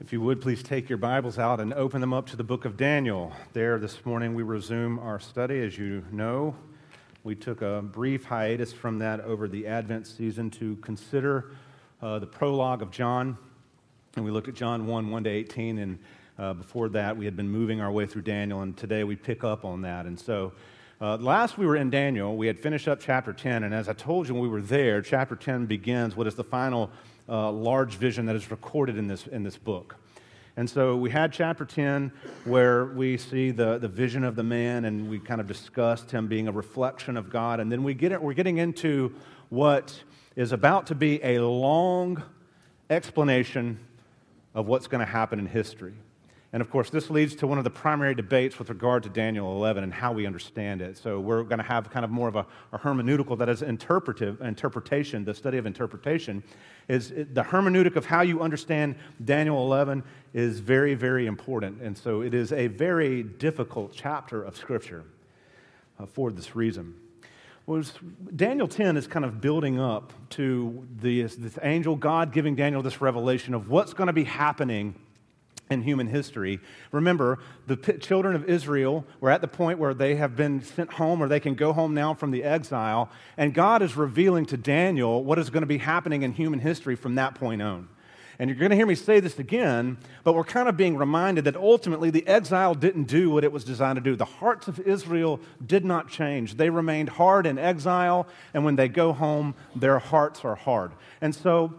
If you would, please take your Bibles out and open them up to the book of Daniel. There, this morning, we resume our study. As you know, we took a brief hiatus from that over the Advent season to consider uh, the prologue of John. And we looked at John 1 1 to 18. And uh, before that, we had been moving our way through Daniel. And today we pick up on that. And so, uh, last we were in Daniel, we had finished up chapter 10. And as I told you when we were there, chapter 10 begins what is the final uh, large vision that is recorded in this, in this book. And so we had chapter 10 where we see the, the vision of the man and we kind of discussed him being a reflection of God. And then we get it, we're getting into what is about to be a long explanation of what's going to happen in history. And of course, this leads to one of the primary debates with regard to Daniel 11 and how we understand it. So we're going to have kind of more of a, a hermeneutical that is interpretive, interpretation, the study of interpretation. Is the hermeneutic of how you understand Daniel 11 is very, very important. And so it is a very difficult chapter of Scripture uh, for this reason. Was Daniel 10 is kind of building up to this, this angel, God giving Daniel this revelation of what's going to be happening in human history. Remember, the children of Israel were at the point where they have been sent home or they can go home now from the exile, and God is revealing to Daniel what is going to be happening in human history from that point on. And you're going to hear me say this again, but we're kind of being reminded that ultimately the exile didn't do what it was designed to do. The hearts of Israel did not change. They remained hard in exile, and when they go home, their hearts are hard. And so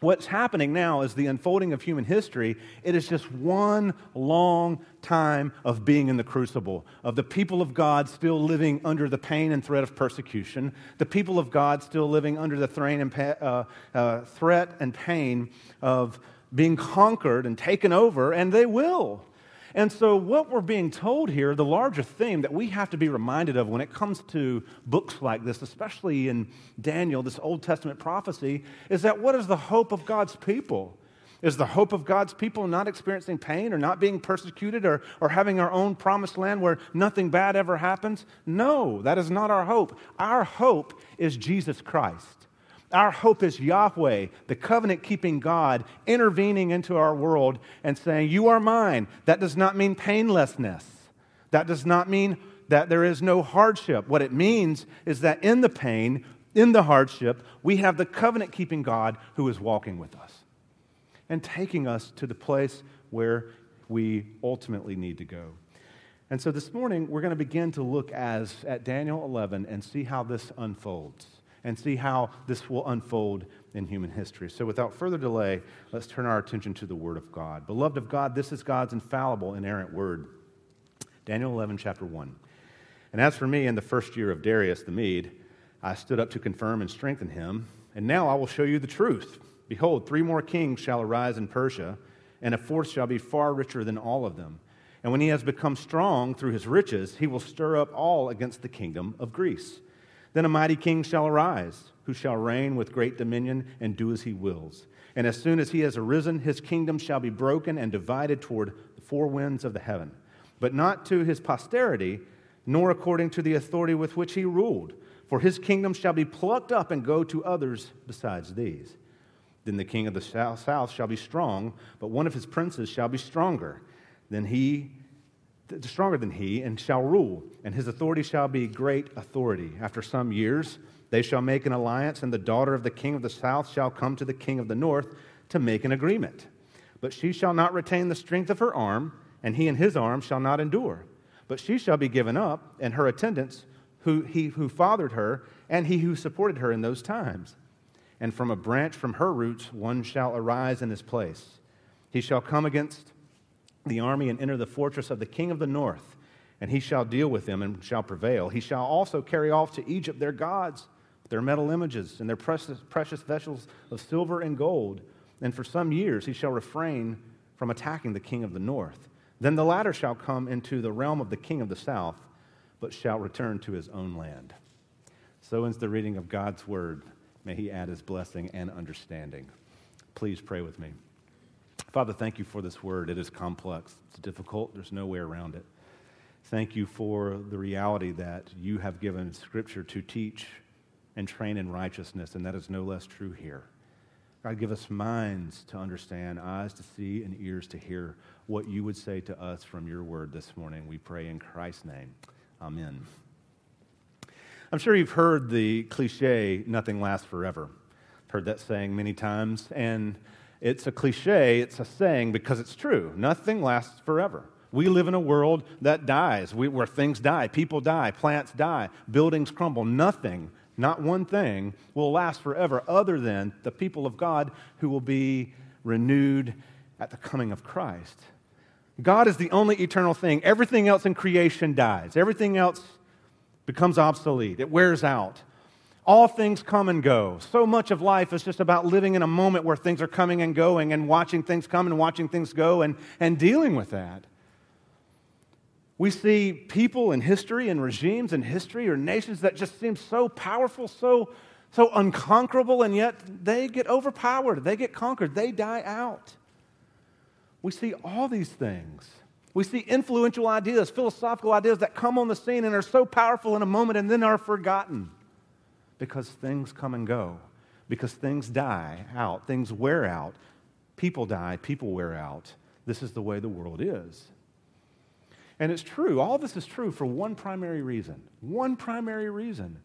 what's happening now is the unfolding of human history. It is just one long time of being in the crucible, of the people of God still living under the pain and threat of persecution, the people of God still living under the uh, uh, threat and pain of being conquered and taken over, and they will. And so, what we're being told here, the larger theme that we have to be reminded of when it comes to books like this, especially in Daniel, this Old Testament prophecy, is that what is the hope of God's people? Is the hope of God's people not experiencing pain or not being persecuted or, or having our own promised land where nothing bad ever happens? No, that is not our hope. Our hope is Jesus Christ. Our hope is Yahweh, the covenant keeping God, intervening into our world and saying, You are mine. That does not mean painlessness. That does not mean that there is no hardship. What it means is that in the pain, in the hardship, we have the covenant keeping God who is walking with us and taking us to the place where we ultimately need to go. And so this morning, we're going to begin to look as, at Daniel 11 and see how this unfolds and see how this will unfold in human history. So, without further delay, let's turn our attention to the Word of God. Beloved of God, this is God's infallible, inerrant Word. Daniel 11, chapter 1. And as for me, in the first year of Darius the Mede, I stood up to confirm and strengthen him. And now I will show you the truth. Behold, three more kings shall arise in Persia, and a fourth shall be far richer than all of them. And when he has become strong through his riches, he will stir up all against the kingdom of Greece. Then a mighty king shall arise, who shall reign with great dominion and do as he wills. And as soon as he has arisen, his kingdom shall be broken and divided toward the four winds of the heaven, but not to his posterity, nor according to the authority with which he ruled. For his kingdom shall be plucked up and go to others besides these. Then the king of the south shall be strong, but one of his princes shall be stronger than he stronger than he, and shall rule, and his authority shall be great authority. After some years, they shall make an alliance, and the daughter of the king of the south shall come to the king of the north to make an agreement. But she shall not retain the strength of her arm, and he and his arm shall not endure. But she shall be given up, and her attendants, who, he who fathered her, and he who supported her in those times. And from a branch from her roots one shall arise in his place. He shall come against the army and enter the fortress of the king of the north, and he shall deal with them and shall prevail. He shall also carry off to Egypt their gods, their metal images, and their precious, precious vessels of silver and gold. And for some years he shall refrain from attacking the king of the north. Then the latter shall come into the realm of the king of the south, but shall return to his own land. So ends the reading of God's word. May he add his blessing and understanding. Please pray with me. Father, thank you for this word. It is complex, it's difficult, there's no way around it. Thank you for the reality that you have given Scripture to teach and train in righteousness, and that is no less true here. God, give us minds to understand, eyes to see, and ears to hear what you would say to us from your word this morning. We pray in Christ's name. Amen. I'm sure you've heard the cliche, nothing lasts forever. Heard that saying many times, and it's a cliche, it's a saying because it's true. Nothing lasts forever. We live in a world that dies, we, where things die, people die, plants die, buildings crumble. Nothing, not one thing, will last forever other than the people of God who will be renewed at the coming of Christ. God is the only eternal thing. Everything else in creation dies, everything else becomes obsolete, it wears out. All things come and go. So much of life is just about living in a moment where things are coming and going and watching things come and watching things go and, and dealing with that. We see people in history and regimes in history or nations that just seem so powerful, so, so unconquerable, and yet they get overpowered, they get conquered, they die out. We see all these things. We see influential ideas, philosophical ideas that come on the scene and are so powerful in a moment and then are forgotten because things come and go, because things die out, things wear out, people die, people wear out. This is the way the world is. And it's true. All this is true for one primary reason. One primary reason.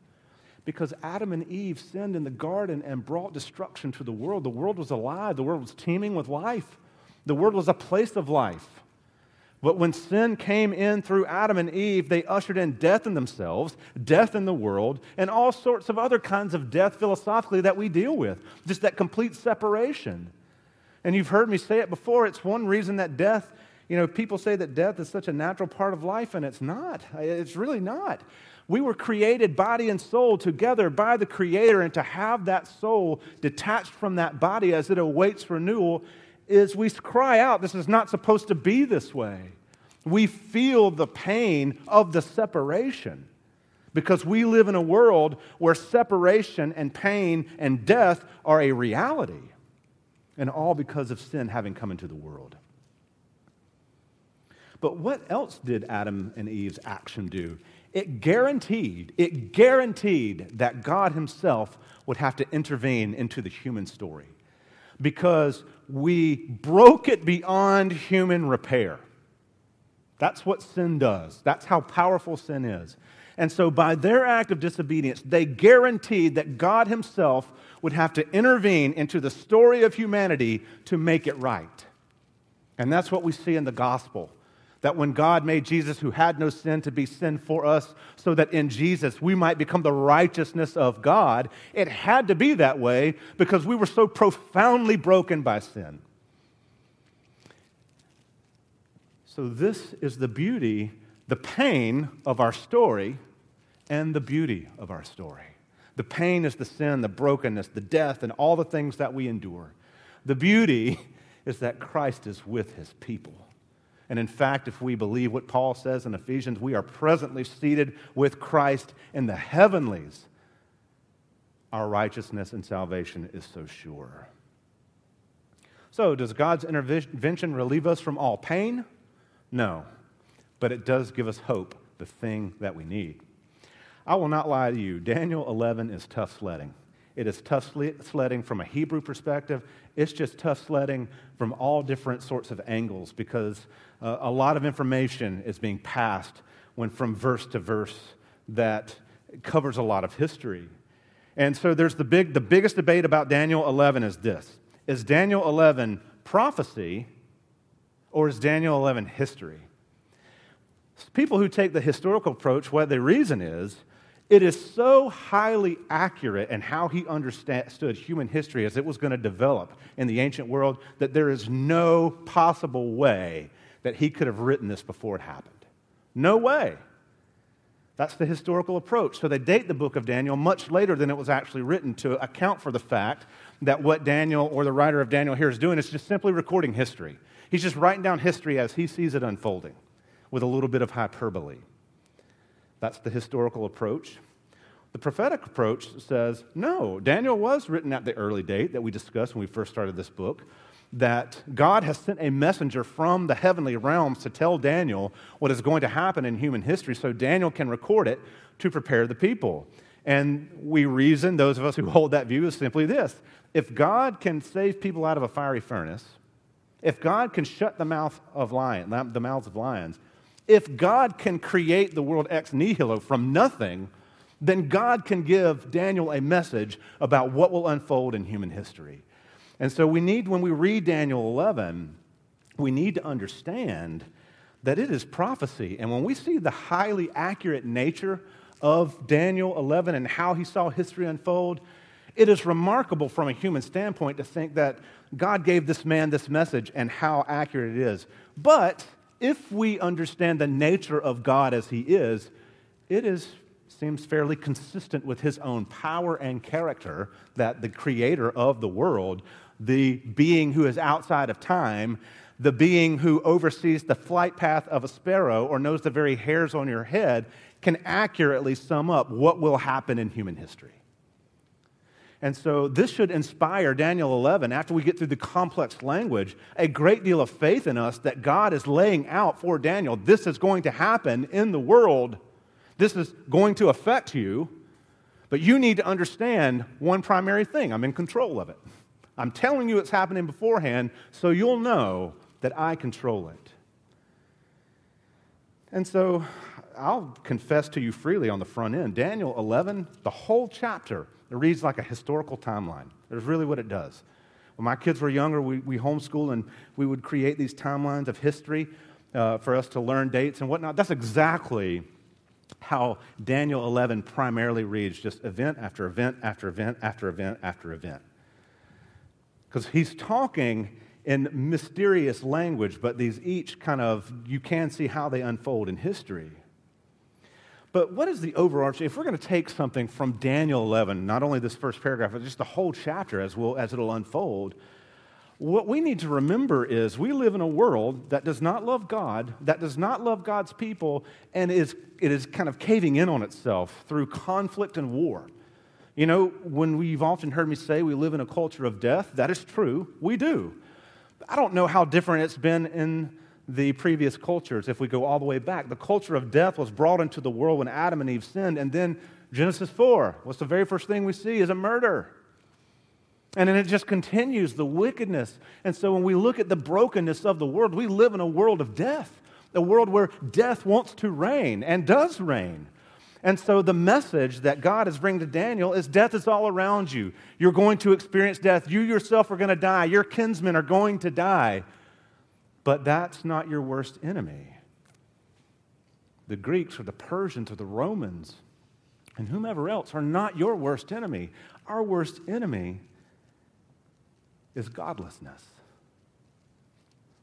Because Adam and Eve sinned in the garden and brought destruction to the world. The world was alive, the world was teeming with life, the world was a place of life. But when sin came in through Adam and Eve, they ushered in death in themselves, death in the world, and all sorts of other kinds of death philosophically that we deal with. Just that complete separation. And you've heard me say it before. It's one reason that death, you know, people say that death is such a natural part of life, and it's not. It's really not. We were created body and soul together by the Creator, and to have that soul detached from that body as it awaits renewal is we cry out, this is not supposed to be this way. We feel the pain of the separation because we live in a world where separation and pain and death are a reality, and all because of sin having come into the world. But what else did Adam and Eve's action do? It guaranteed, it guaranteed that God Himself would have to intervene into the human story because we broke it beyond human repair. That's what sin does. That's how powerful sin is. And so, by their act of disobedience, they guaranteed that God Himself would have to intervene into the story of humanity to make it right. And that's what we see in the gospel that when God made Jesus, who had no sin, to be sin for us, so that in Jesus we might become the righteousness of God, it had to be that way because we were so profoundly broken by sin. So, this is the beauty, the pain of our story, and the beauty of our story. The pain is the sin, the brokenness, the death, and all the things that we endure. The beauty is that Christ is with his people. And in fact, if we believe what Paul says in Ephesians, we are presently seated with Christ in the heavenlies. Our righteousness and salvation is so sure. So, does God's intervention relieve us from all pain? No. But it does give us hope, the thing that we need. I will not lie to you, Daniel 11 is tough sledding. It is tough sledding from a Hebrew perspective. It's just tough sledding from all different sorts of angles because uh, a lot of information is being passed when from verse to verse that covers a lot of history. And so there's the big the biggest debate about Daniel 11 is this. Is Daniel 11 prophecy or is Daniel 11 history? People who take the historical approach, what the reason is, it is so highly accurate in how he understood human history as it was going to develop in the ancient world that there is no possible way that he could have written this before it happened. No way. That's the historical approach. So they date the book of Daniel much later than it was actually written to account for the fact that what Daniel or the writer of Daniel here is doing is just simply recording history. He's just writing down history as he sees it unfolding with a little bit of hyperbole. That's the historical approach. The prophetic approach says no, Daniel was written at the early date that we discussed when we first started this book, that God has sent a messenger from the heavenly realms to tell Daniel what is going to happen in human history so Daniel can record it to prepare the people. And we reason, those of us who hold that view, is simply this if God can save people out of a fiery furnace, if God can shut the mouth of lion, the mouths of lions, if God can create the world ex nihilo from nothing, then God can give Daniel a message about what will unfold in human history. And so we need, when we read Daniel 11, we need to understand that it is prophecy. And when we see the highly accurate nature of Daniel 11 and how he saw history unfold, it is remarkable from a human standpoint to think that God gave this man this message and how accurate it is. But if we understand the nature of God as he is, it is seems fairly consistent with his own power and character that the creator of the world, the being who is outside of time, the being who oversees the flight path of a sparrow or knows the very hairs on your head, can accurately sum up what will happen in human history. And so this should inspire Daniel 11, after we get through the complex language, a great deal of faith in us that God is laying out for Daniel. This is going to happen in the world. This is going to affect you. But you need to understand one primary thing I'm in control of it. I'm telling you it's happening beforehand, so you'll know that I control it. And so I'll confess to you freely on the front end Daniel 11, the whole chapter, it reads like a historical timeline. That's really what it does. When my kids were younger, we, we homeschooled and we would create these timelines of history uh, for us to learn dates and whatnot. That's exactly how Daniel 11 primarily reads just event after event after event after event after event. Because he's talking in mysterious language, but these each kind of, you can see how they unfold in history. But what is the overarching, if we're going to take something from Daniel 11, not only this first paragraph, but just the whole chapter as, we'll, as it'll unfold, what we need to remember is we live in a world that does not love God, that does not love God's people, and is, it is kind of caving in on itself through conflict and war. You know, when we've often heard me say we live in a culture of death, that is true. We do. I don't know how different it's been in the previous cultures if we go all the way back. The culture of death was brought into the world when Adam and Eve sinned, and then Genesis 4, what's the very first thing we see is a murder. And then it just continues the wickedness. And so when we look at the brokenness of the world, we live in a world of death, a world where death wants to reign and does reign. And so the message that God is bringing to Daniel is death is all around you. You're going to experience death. You yourself are going to die. Your kinsmen are going to die. But that's not your worst enemy. The Greeks or the Persians or the Romans and whomever else are not your worst enemy. Our worst enemy is godlessness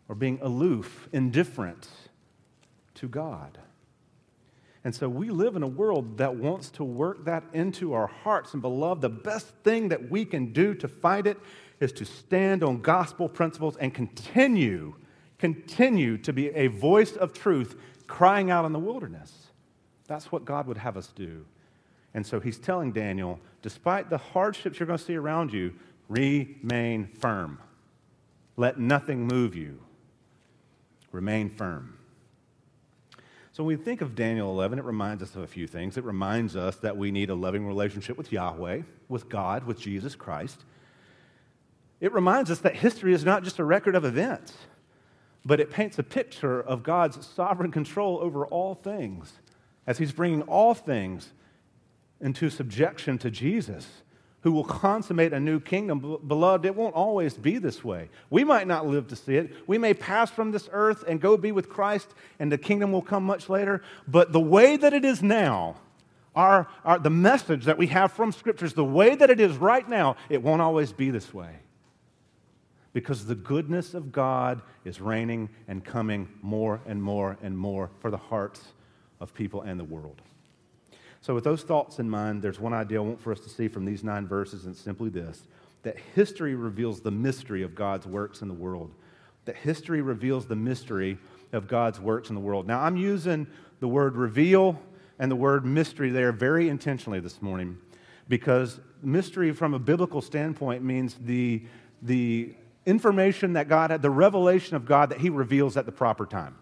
or being aloof, indifferent to God. And so we live in a world that wants to work that into our hearts. And beloved, the best thing that we can do to fight it is to stand on gospel principles and continue, continue to be a voice of truth crying out in the wilderness. That's what God would have us do. And so he's telling Daniel, despite the hardships you're going to see around you, remain firm. Let nothing move you. Remain firm. So when we think of Daniel 11, it reminds us of a few things. It reminds us that we need a loving relationship with Yahweh, with God, with Jesus Christ. It reminds us that history is not just a record of events, but it paints a picture of God's sovereign control over all things as He's bringing all things into subjection to Jesus who will consummate a new kingdom. Beloved, it won't always be this way. We might not live to see it. We may pass from this earth and go be with Christ, and the kingdom will come much later. But the way that it is now, our, our, the message that we have from scriptures, the way that it is right now, it won't always be this way. Because the goodness of God is reigning and coming more and more and more for the hearts of people and the world. So, with those thoughts in mind, there's one idea I want for us to see from these nine verses, and it's simply this that history reveals the mystery of God's works in the world. That history reveals the mystery of God's works in the world. Now, I'm using the word reveal and the word mystery there very intentionally this morning because mystery, from a biblical standpoint, means the, the information that God had, the revelation of God that He reveals at the proper time.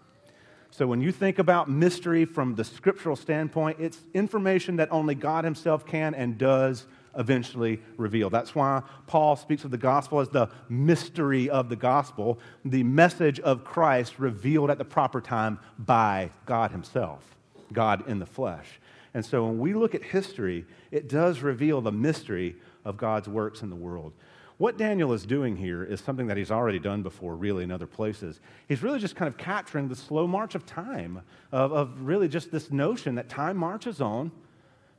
So when you think about mystery from the scriptural standpoint, it's information that only God Himself can and does eventually reveal. That's why Paul speaks of the gospel as the mystery of the gospel, the message of Christ revealed at the proper time by God Himself, God in the flesh. And so when we look at history, it does reveal the mystery of God's works in the world. What Daniel is doing here is something that he's already done before, really, in other places. He's really just kind of capturing the slow march of time, of, of really just this notion that time marches on.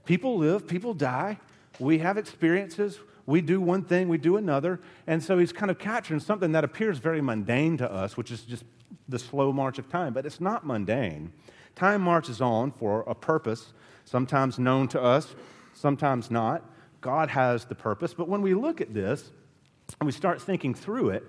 People live, people die, we have experiences, we do one thing, we do another. And so he's kind of capturing something that appears very mundane to us, which is just the slow march of time. But it's not mundane. Time marches on for a purpose, sometimes known to us, sometimes not. God has the purpose. But when we look at this, and we start thinking through it,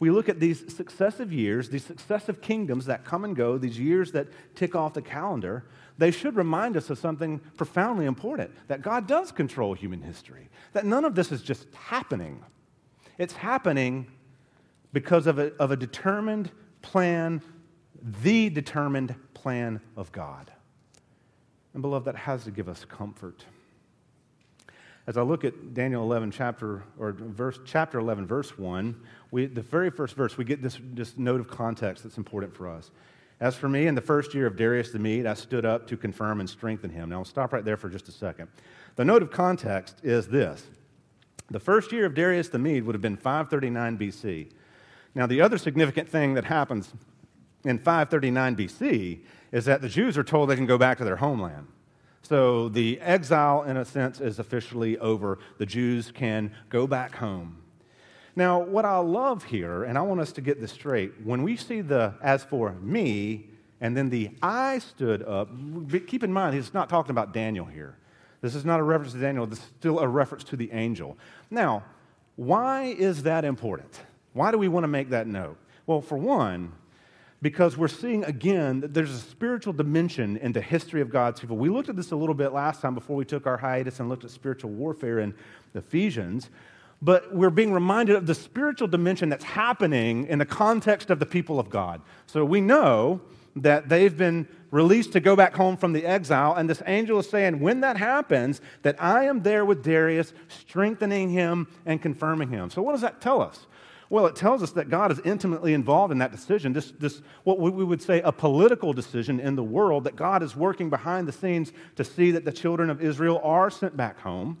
we look at these successive years, these successive kingdoms that come and go, these years that tick off the calendar, they should remind us of something profoundly important that God does control human history, that none of this is just happening. It's happening because of a, of a determined plan, the determined plan of God. And, beloved, that has to give us comfort as I look at Daniel 11, chapter, or verse, chapter 11, verse 1, we, the very first verse, we get this, this note of context that's important for us. As for me, in the first year of Darius the Mede, I stood up to confirm and strengthen him. Now, I'll stop right there for just a second. The note of context is this The first year of Darius the Mede would have been 539 BC. Now, the other significant thing that happens in 539 BC is that the Jews are told they can go back to their homeland. So the exile, in a sense, is officially over. The Jews can go back home. Now, what I love here, and I want us to get this straight, when we see the as for me, and then the I stood up, keep in mind, he's not talking about Daniel here. This is not a reference to Daniel, this is still a reference to the angel. Now, why is that important? Why do we want to make that note? Well, for one, because we're seeing again that there's a spiritual dimension in the history of God's people. We looked at this a little bit last time before we took our hiatus and looked at spiritual warfare in Ephesians. But we're being reminded of the spiritual dimension that's happening in the context of the people of God. So we know that they've been released to go back home from the exile, and this angel is saying, when that happens, that I am there with Darius, strengthening him and confirming him. So, what does that tell us? Well, it tells us that God is intimately involved in that decision. This, this, what we would say, a political decision in the world, that God is working behind the scenes to see that the children of Israel are sent back home.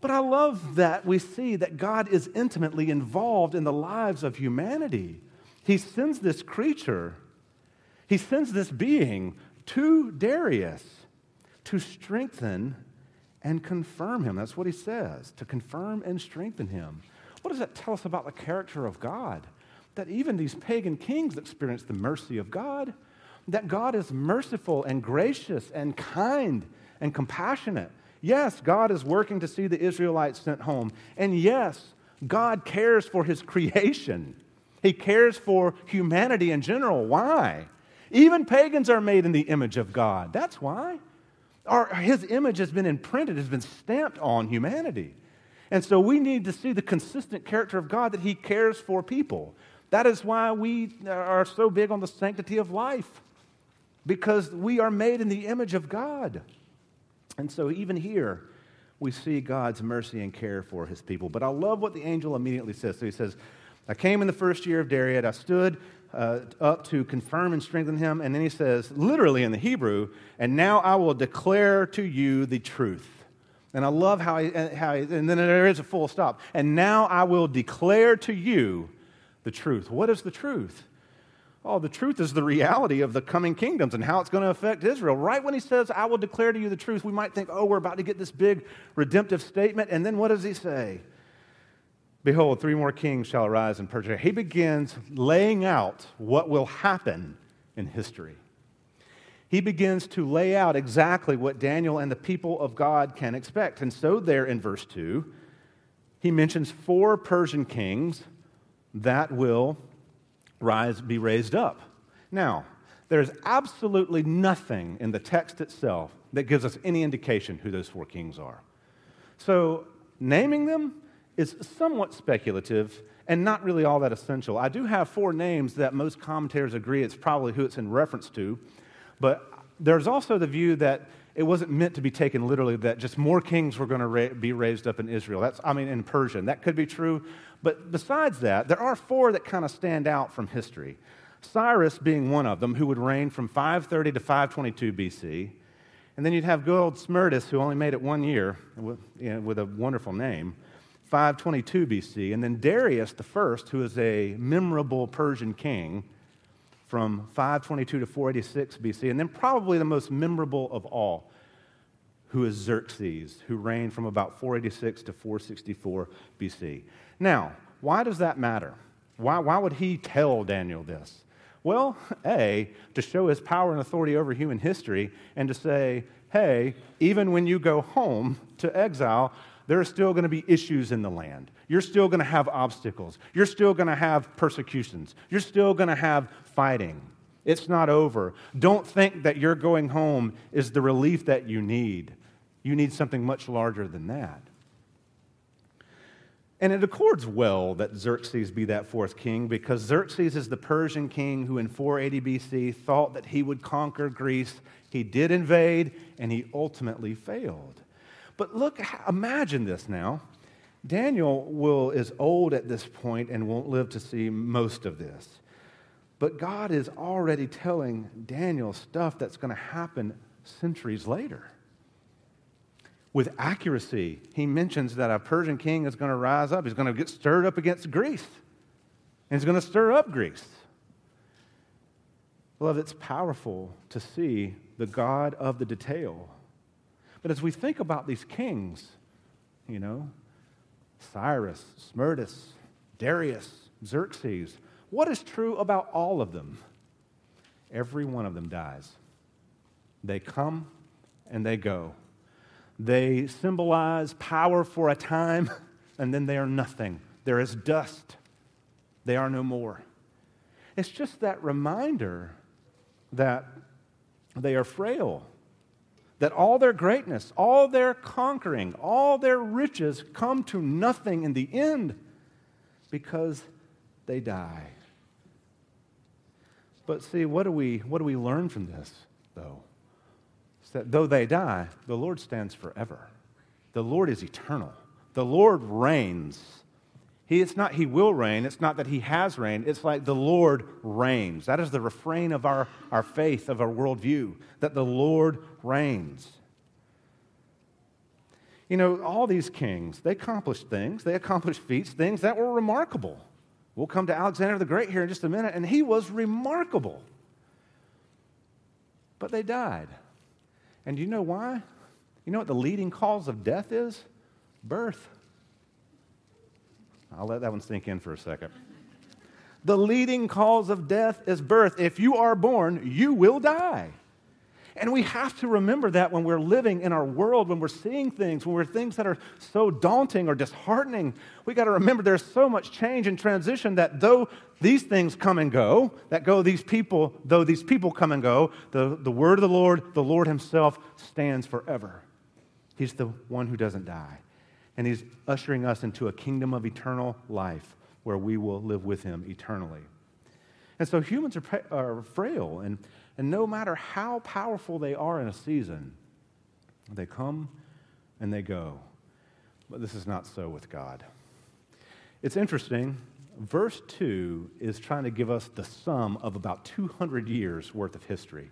But I love that we see that God is intimately involved in the lives of humanity. He sends this creature, he sends this being to Darius to strengthen and confirm him. That's what he says, to confirm and strengthen him. What does that tell us about the character of God? That even these pagan kings experienced the mercy of God, that God is merciful and gracious and kind and compassionate. Yes, God is working to see the Israelites sent home. And yes, God cares for his creation. He cares for humanity in general. Why? Even pagans are made in the image of God. That's why. Our, his image has been imprinted, has been stamped on humanity. And so we need to see the consistent character of God that He cares for people. That is why we are so big on the sanctity of life, because we are made in the image of God. And so even here, we see God's mercy and care for His people. But I love what the angel immediately says. So he says, I came in the first year of Darius. I stood uh, up to confirm and strengthen him. And then he says, literally in the Hebrew, and now I will declare to you the truth. And I love how he, how he, and then there is a full stop. And now I will declare to you the truth. What is the truth? Oh, the truth is the reality of the coming kingdoms and how it's going to affect Israel. Right when he says, I will declare to you the truth, we might think, oh, we're about to get this big redemptive statement. And then what does he say? Behold, three more kings shall arise in Persia. He begins laying out what will happen in history he begins to lay out exactly what Daniel and the people of God can expect. And so, there in verse 2, he mentions four Persian kings that will rise, be raised up. Now, there's absolutely nothing in the text itself that gives us any indication who those four kings are. So, naming them is somewhat speculative and not really all that essential. I do have four names that most commentators agree it's probably who it's in reference to. But there's also the view that it wasn't meant to be taken literally that just more kings were going to ra- be raised up in Israel. That's, I mean, in Persian. That could be true. But besides that, there are four that kind of stand out from history. Cyrus being one of them, who would reign from 530 to 522 BC. And then you'd have good old Smerdis, who only made it one year with, you know, with a wonderful name, 522 BC. And then Darius the first, who is a memorable Persian king from 522 to 486 BC. And then probably the most memorable of all, who is Xerxes, who reigned from about 486 to 464 BC. Now, why does that matter? Why, why would he tell Daniel this? Well, A, to show his power and authority over human history, and to say, hey, even when you go home to exile, there are still going to be issues in the land. You're still going to have obstacles. You're still going to have persecutions. You're still going to have fighting. It's not over. Don't think that your going home is the relief that you need. You need something much larger than that. And it accords well that Xerxes be that fourth king because Xerxes is the Persian king who in 480 BC thought that he would conquer Greece. He did invade and he ultimately failed. But look, imagine this now. Daniel will, is old at this point and won't live to see most of this. But God is already telling Daniel stuff that's going to happen centuries later with accuracy. He mentions that a Persian king is going to rise up. He's going to get stirred up against Greece. And he's going to stir up Greece. Beloved, it's powerful to see the God of the detail. But as we think about these kings, you know, Cyrus, Smerdis, Darius, Xerxes, what is true about all of them? Every one of them dies. They come and they go. They symbolize power for a time, and then they are nothing. They're dust. They are no more. It's just that reminder that they are frail, that all their greatness, all their conquering, all their riches come to nothing in the end because they die. But see, what do we, what do we learn from this, though? that though they die, the Lord stands forever. The Lord is eternal. The Lord reigns. He, it's not he will reign, it's not that he has reigned, it's like the Lord reigns. That is the refrain of our, our faith, of our worldview, that the Lord reigns. You know, all these kings, they accomplished things, they accomplished feats, things that were remarkable. We'll come to Alexander the Great here in just a minute, and he was remarkable. But they died. And do you know why? You know what the leading cause of death is? Birth. I'll let that one sink in for a second. The leading cause of death is birth. If you are born, you will die. And we have to remember that when we're living in our world, when we're seeing things, when we're things that are so daunting or disheartening, we got to remember there's so much change and transition that though these things come and go, that go these people, though these people come and go, the, the word of the Lord, the Lord Himself stands forever. He's the one who doesn't die. And He's ushering us into a kingdom of eternal life where we will live with Him eternally. And so humans are, are frail, and and no matter how powerful they are in a season, they come and they go. But this is not so with God. It's interesting. Verse 2 is trying to give us the sum of about 200 years worth of history.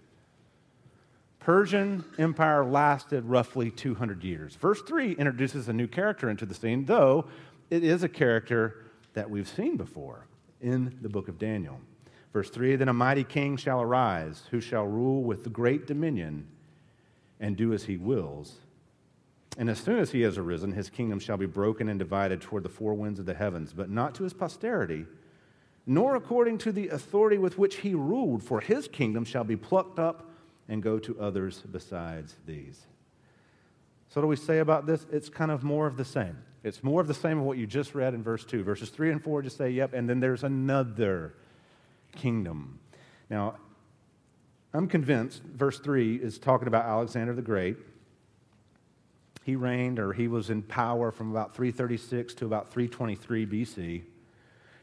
Persian Empire lasted roughly 200 years. Verse 3 introduces a new character into the scene, though it is a character that we've seen before in the book of Daniel. Verse 3 Then a mighty king shall arise, who shall rule with great dominion and do as he wills. And as soon as he has arisen, his kingdom shall be broken and divided toward the four winds of the heavens, but not to his posterity, nor according to the authority with which he ruled, for his kingdom shall be plucked up and go to others besides these. So, what do we say about this? It's kind of more of the same. It's more of the same of what you just read in verse 2. Verses 3 and 4 just say, yep, and then there's another kingdom. Now, I'm convinced verse 3 is talking about Alexander the Great. He reigned or he was in power from about 336 to about 323 BC,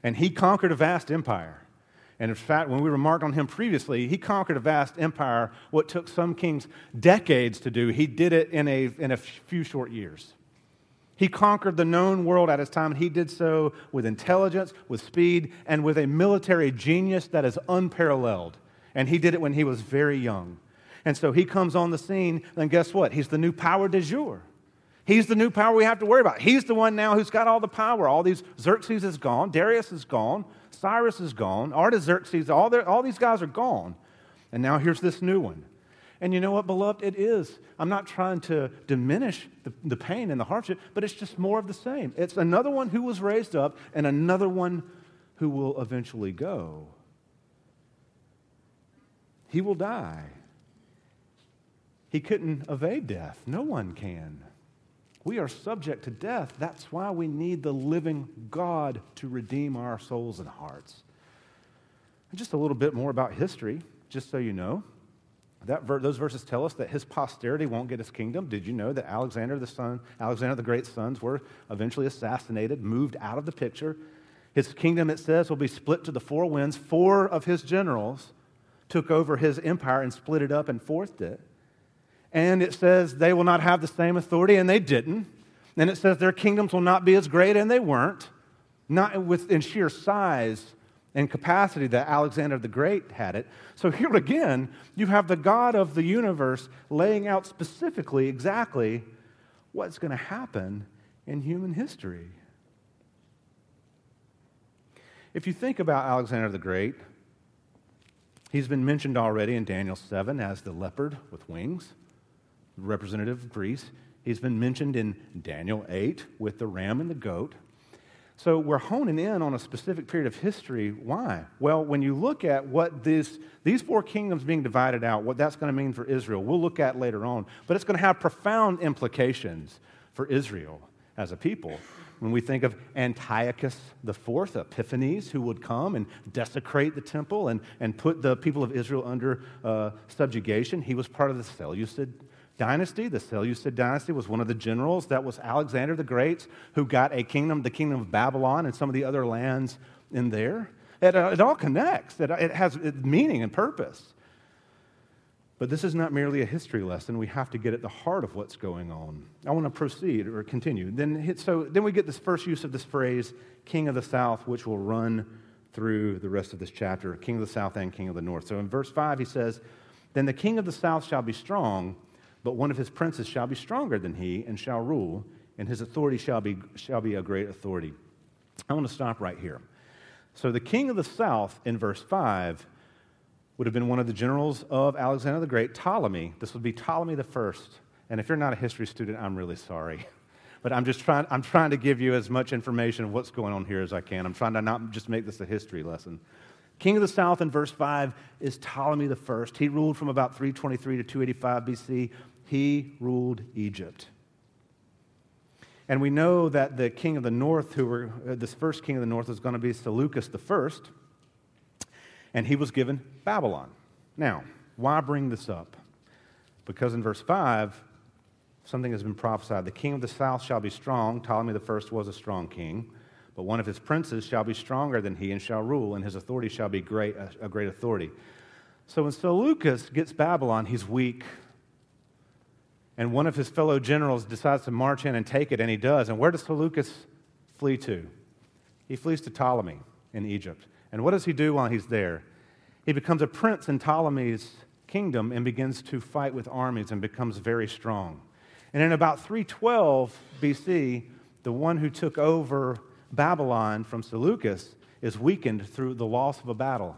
and he conquered a vast empire. And in fact, when we remarked on him previously, he conquered a vast empire. What took some kings decades to do, he did it in a, in a few short years. He conquered the known world at his time, and he did so with intelligence, with speed, and with a military genius that is unparalleled. And he did it when he was very young. And so he comes on the scene, and guess what? He's the new power du jour. He's the new power we have to worry about. He's the one now who's got all the power. All these Xerxes is gone, Darius is gone, Cyrus is gone, Artaxerxes, all, all these guys are gone. And now here's this new one. And you know what, beloved? It is. I'm not trying to diminish the, the pain and the hardship, but it's just more of the same. It's another one who was raised up and another one who will eventually go. He will die. He couldn't evade death. No one can. We are subject to death. That's why we need the living God to redeem our souls and hearts. And just a little bit more about history, just so you know. That ver- those verses tell us that his posterity won't get his kingdom. Did you know that Alexander the son, Alexander the Great's sons were eventually assassinated, moved out of the picture? His kingdom, it says, will be split to the four winds. Four of his generals took over his empire and split it up and fourthed it and it says they will not have the same authority, and they didn't. And it says their kingdoms will not be as great, and they weren't, not within sheer size and capacity that Alexander the Great had it. So here again, you have the God of the universe laying out specifically exactly what's going to happen in human history. If you think about Alexander the Great, he's been mentioned already in Daniel 7 as the leopard with wings representative of Greece. He's been mentioned in Daniel 8 with the ram and the goat. So we're honing in on a specific period of history. Why? Well, when you look at what this, these four kingdoms being divided out, what that's going to mean for Israel, we'll look at later on. But it's going to have profound implications for Israel as a people. When we think of Antiochus IV, Epiphanes, who would come and desecrate the temple and, and put the people of Israel under uh, subjugation, he was part of the Seleucid dynasty. The Seleucid dynasty was one of the generals. That was Alexander the Great, who got a kingdom, the kingdom of Babylon, and some of the other lands in there. It, uh, it all connects, it, it has meaning and purpose. But this is not merely a history lesson. We have to get at the heart of what's going on. I want to proceed or continue. Then, so, then we get this first use of this phrase, King of the South, which will run through the rest of this chapter King of the South and King of the North. So in verse 5, he says, Then the King of the South shall be strong but one of his princes shall be stronger than he and shall rule, and his authority shall be, shall be a great authority. I want to stop right here. So, the king of the south in verse 5 would have been one of the generals of Alexander the Great, Ptolemy. This would be Ptolemy the first. And if you're not a history student, I'm really sorry. But I'm just trying, I'm trying to give you as much information of what's going on here as I can. I'm trying to not just make this a history lesson. King of the south in verse 5 is Ptolemy the first. He ruled from about 323 to 285 BC he ruled Egypt. And we know that the king of the north, who were, uh, this first king of the north was going to be Seleucus the first, and he was given Babylon. Now, why bring this up? Because in verse 5, something has been prophesied. The king of the south shall be strong. Ptolemy the first was a strong king. But one of his princes shall be stronger than he and shall rule, and his authority shall be great, a great authority. So when Seleucus gets Babylon, he's weak, and one of his fellow generals decides to march in and take it, and he does. And where does Seleucus flee to? He flees to Ptolemy in Egypt. And what does he do while he's there? He becomes a prince in Ptolemy's kingdom and begins to fight with armies and becomes very strong. And in about 312 BC, the one who took over Babylon from Seleucus is weakened through the loss of a battle.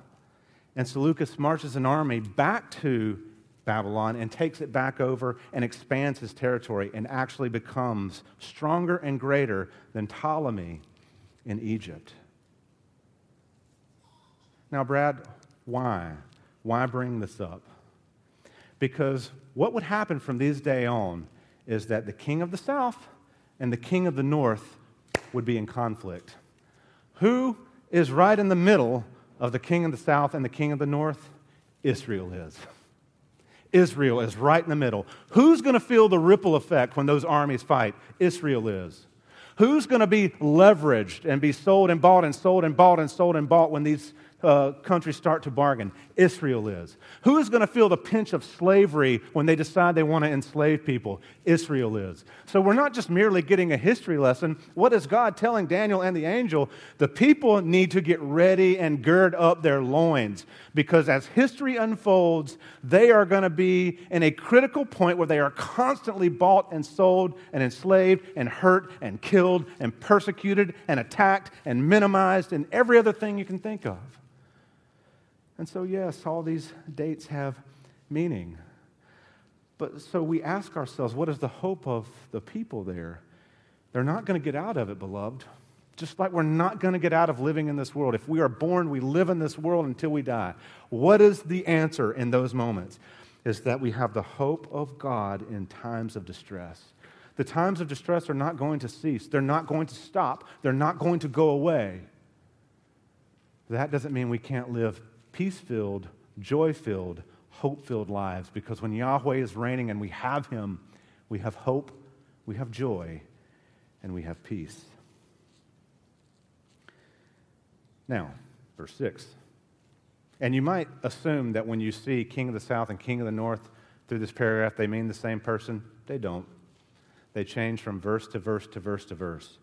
And Seleucus marches an army back to Babylon and takes it back over and expands his territory and actually becomes stronger and greater than Ptolemy in Egypt. Now, Brad, why? Why bring this up? Because what would happen from this day on is that the king of the south and the king of the north would be in conflict. Who is right in the middle of the king of the south and the king of the north? Israel is. Israel is right in the middle. Who's going to feel the ripple effect when those armies fight? Israel is. Who's going to be leveraged and be sold and bought and sold and bought and sold and bought when these, uh, countries start to bargain? Israel is. Who is going to feel the pinch of slavery when they decide they want to enslave people? Israel is. So we're not just merely getting a history lesson. What is God telling Daniel and the angel? The people need to get ready and gird up their loins because as history unfolds, they are going to be in a critical point where they are constantly bought and sold and enslaved and hurt and killed and persecuted and attacked and minimized and every other thing you can think of. And so, yes, all these dates have meaning. But so we ask ourselves, what is the hope of the people there? They're not going to get out of it, beloved. Just like we're not going to get out of living in this world. If we are born, we live in this world until we die. What is the answer in those moments? Is that we have the hope of God in times of distress. The times of distress are not going to cease, they're not going to stop, they're not going to go away. That doesn't mean we can't live peace filled, joy filled, hope filled lives because when Yahweh is reigning and we have Him, we have hope, we have joy, and we have peace. Now, verse 6. And you might assume that when you see King of the South and King of the North through this paragraph, they mean the same person. They don't. They change from verse to verse to verse to verse.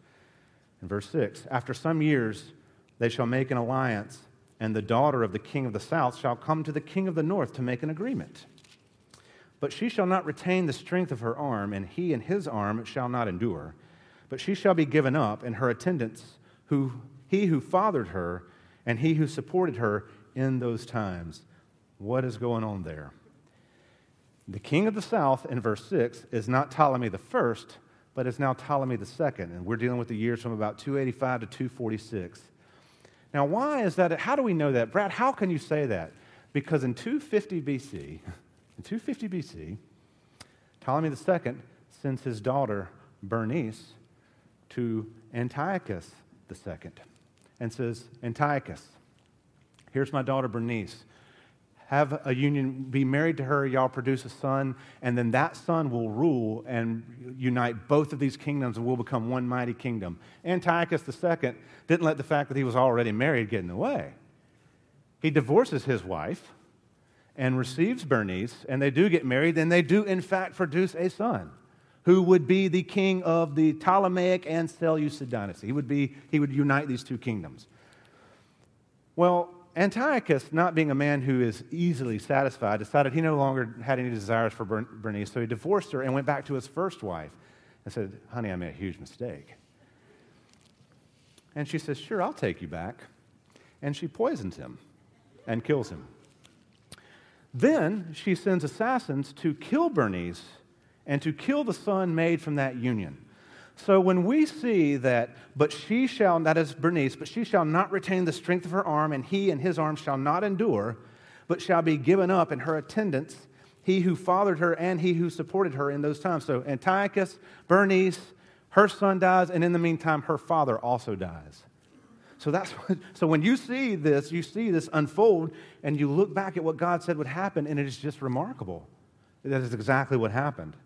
In verse 6, after some years, they shall make an alliance and the daughter of the king of the south shall come to the king of the north to make an agreement. But she shall not retain the strength of her arm, and he and his arm shall not endure. But she shall be given up, and her attendants, who, he who fathered her, and he who supported her in those times. What is going on there? The king of the south in verse 6 is not Ptolemy the first, but is now Ptolemy the second. And we're dealing with the years from about 285 to 246. Now, why is that? How do we know that? Brad, how can you say that? Because in 250 BC, in 250 BC, Ptolemy II sends his daughter Bernice to Antiochus II and says, Antiochus, here's my daughter Bernice have a union, be married to her, y'all produce a son, and then that son will rule and unite both of these kingdoms and will become one mighty kingdom. Antiochus II didn't let the fact that he was already married get in the way. He divorces his wife and receives Bernice, and they do get married, and they do, in fact, produce a son who would be the king of the Ptolemaic and Seleucid dynasty. He would, be, he would unite these two kingdoms. Well, Antiochus, not being a man who is easily satisfied, decided he no longer had any desires for Bernice, so he divorced her and went back to his first wife and said, Honey, I made a huge mistake. And she says, Sure, I'll take you back. And she poisons him and kills him. Then she sends assassins to kill Bernice and to kill the son made from that union. So when we see that, but she shall, that is Bernice, but she shall not retain the strength of her arm, and he and his arm shall not endure, but shall be given up in her attendants, he who fathered her and he who supported her in those times. So Antiochus, Bernice, her son dies, and in the meantime, her father also dies. So that's what, so when you see this, you see this unfold, and you look back at what God said would happen, and it is just remarkable. That is exactly what happened.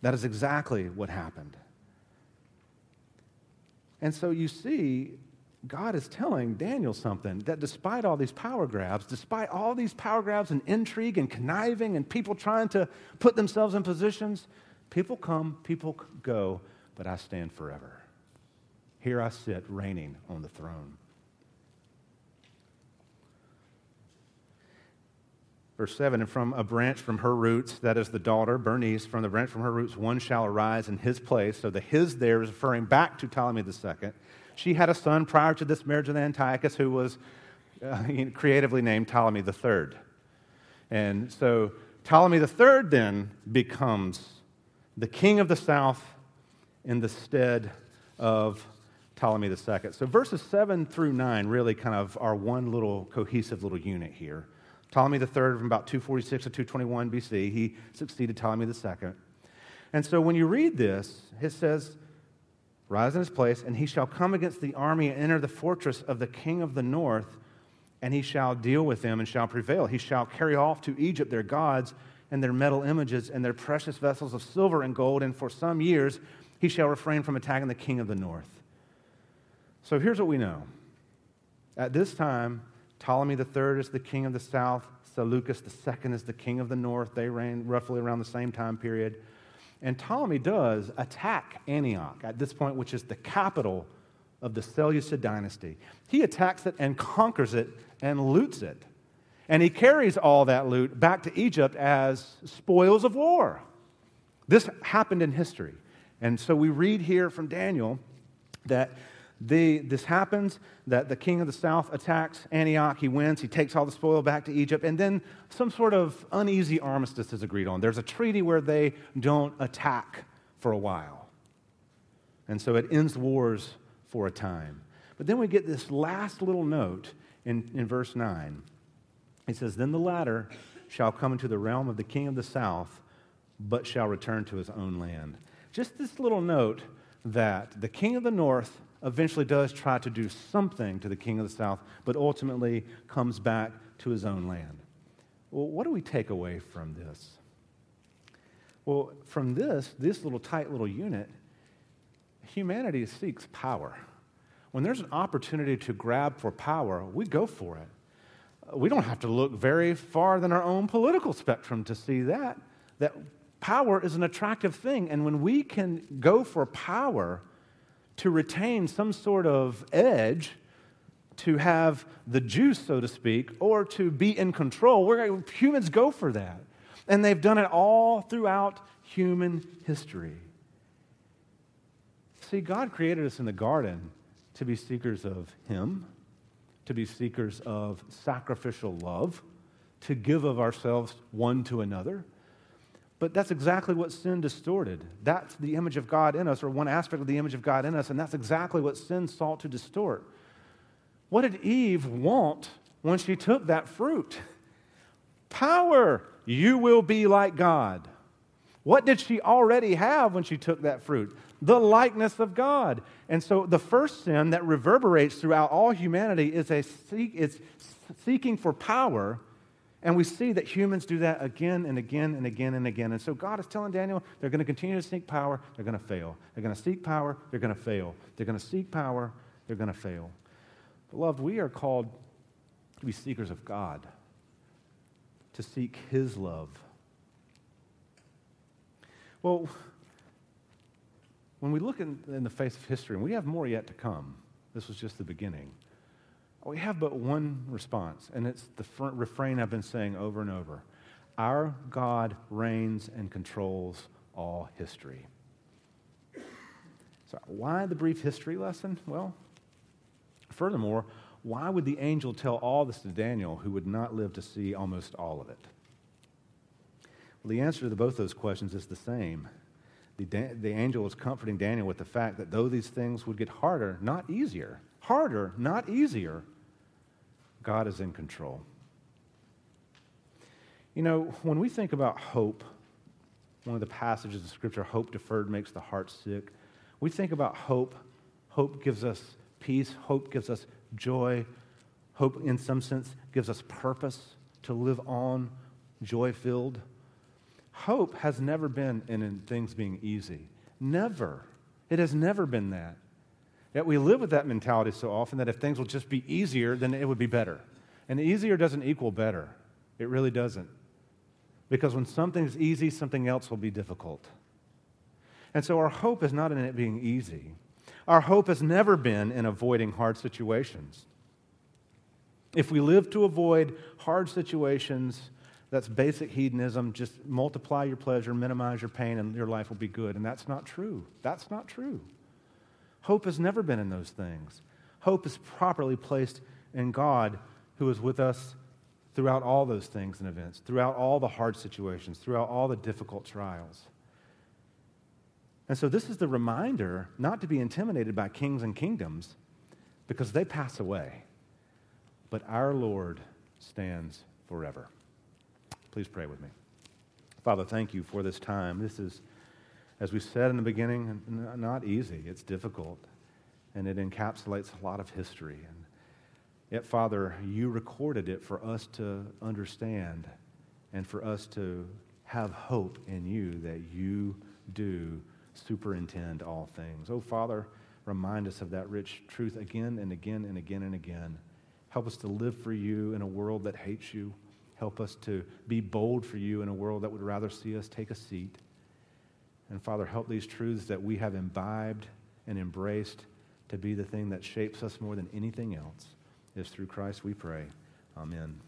That is exactly what happened. And so you see, God is telling Daniel something that despite all these power grabs, despite all these power grabs and intrigue and conniving and people trying to put themselves in positions, people come, people go, but I stand forever. Here I sit reigning on the throne. Verse 7 And from a branch from her roots, that is the daughter, Bernice, from the branch from her roots, one shall arise in his place. So the his there is referring back to Ptolemy II. She had a son prior to this marriage with Antiochus who was uh, creatively named Ptolemy III. And so Ptolemy III then becomes the king of the south in the stead of Ptolemy II. So verses 7 through 9 really kind of are one little cohesive little unit here. Ptolemy III, from about 246 to 221 BC, he succeeded Ptolemy II. And so when you read this, it says, Rise in his place, and he shall come against the army and enter the fortress of the king of the north, and he shall deal with them and shall prevail. He shall carry off to Egypt their gods and their metal images and their precious vessels of silver and gold, and for some years he shall refrain from attacking the king of the north. So here's what we know. At this time, Ptolemy III is the king of the south. Seleucus II is the king of the north. They reign roughly around the same time period. And Ptolemy does attack Antioch at this point, which is the capital of the Seleucid dynasty. He attacks it and conquers it and loots it. And he carries all that loot back to Egypt as spoils of war. This happened in history. And so we read here from Daniel that this happens, that the king of the south attacks Antioch. He wins. He takes all the spoil back to Egypt. And then some sort of uneasy armistice is agreed on. There's a treaty where they don't attack for a while. And so it ends wars for a time. But then we get this last little note in, in verse 9. He says, Then the latter shall come into the realm of the king of the south, but shall return to his own land. Just this little note that the king of the north eventually does try to do something to the king of the south, but ultimately comes back to his own land. Well, what do we take away from this? Well, from this, this little tight little unit, humanity seeks power. When there's an opportunity to grab for power, we go for it. We don't have to look very far than our own political spectrum to see that. That power is an attractive thing. And when we can go for power, to retain some sort of edge, to have the juice, so to speak, or to be in control. We're, humans go for that. And they've done it all throughout human history. See, God created us in the garden to be seekers of Him, to be seekers of sacrificial love, to give of ourselves one to another. But that's exactly what sin distorted. That's the image of God in us, or one aspect of the image of God in us, and that's exactly what sin sought to distort. What did Eve want when she took that fruit? Power. You will be like God. What did she already have when she took that fruit? The likeness of God. And so the first sin that reverberates throughout all humanity is a seek, it's seeking for power and we see that humans do that again and again and again and again. And so God is telling Daniel they're going to continue to seek power, they're going to fail. They're going to seek power, they're going to fail. They're going to seek power, they're going to fail. Beloved, we are called to be seekers of God, to seek His love. Well, when we look in, in the face of history, and we have more yet to come, this was just the beginning. We have but one response, and it's the refrain I've been saying over and over Our God reigns and controls all history. So, why the brief history lesson? Well, furthermore, why would the angel tell all this to Daniel who would not live to see almost all of it? Well, the answer to both those questions is the same. The, the angel was comforting Daniel with the fact that though these things would get harder, not easier, harder, not easier, God is in control. You know, when we think about hope, one of the passages of Scripture, hope deferred makes the heart sick. We think about hope. Hope gives us peace. Hope gives us joy. Hope, in some sense, gives us purpose to live on, joy filled. Hope has never been in things being easy. Never. It has never been that. Yet we live with that mentality so often that if things will just be easier, then it would be better. And easier doesn't equal better. It really doesn't. Because when something's easy, something else will be difficult. And so our hope is not in it being easy. Our hope has never been in avoiding hard situations. If we live to avoid hard situations, that's basic hedonism. Just multiply your pleasure, minimize your pain, and your life will be good. And that's not true. That's not true. Hope has never been in those things. Hope is properly placed in God who is with us throughout all those things and events, throughout all the hard situations, throughout all the difficult trials. And so, this is the reminder not to be intimidated by kings and kingdoms because they pass away. But our Lord stands forever. Please pray with me. Father, thank you for this time. This is as we said in the beginning, not easy. It's difficult. And it encapsulates a lot of history. And yet, Father, you recorded it for us to understand and for us to have hope in you that you do superintend all things. Oh, Father, remind us of that rich truth again and again and again and again. Help us to live for you in a world that hates you. Help us to be bold for you in a world that would rather see us take a seat. And Father, help these truths that we have imbibed and embraced to be the thing that shapes us more than anything else. Is through Christ we pray. Amen.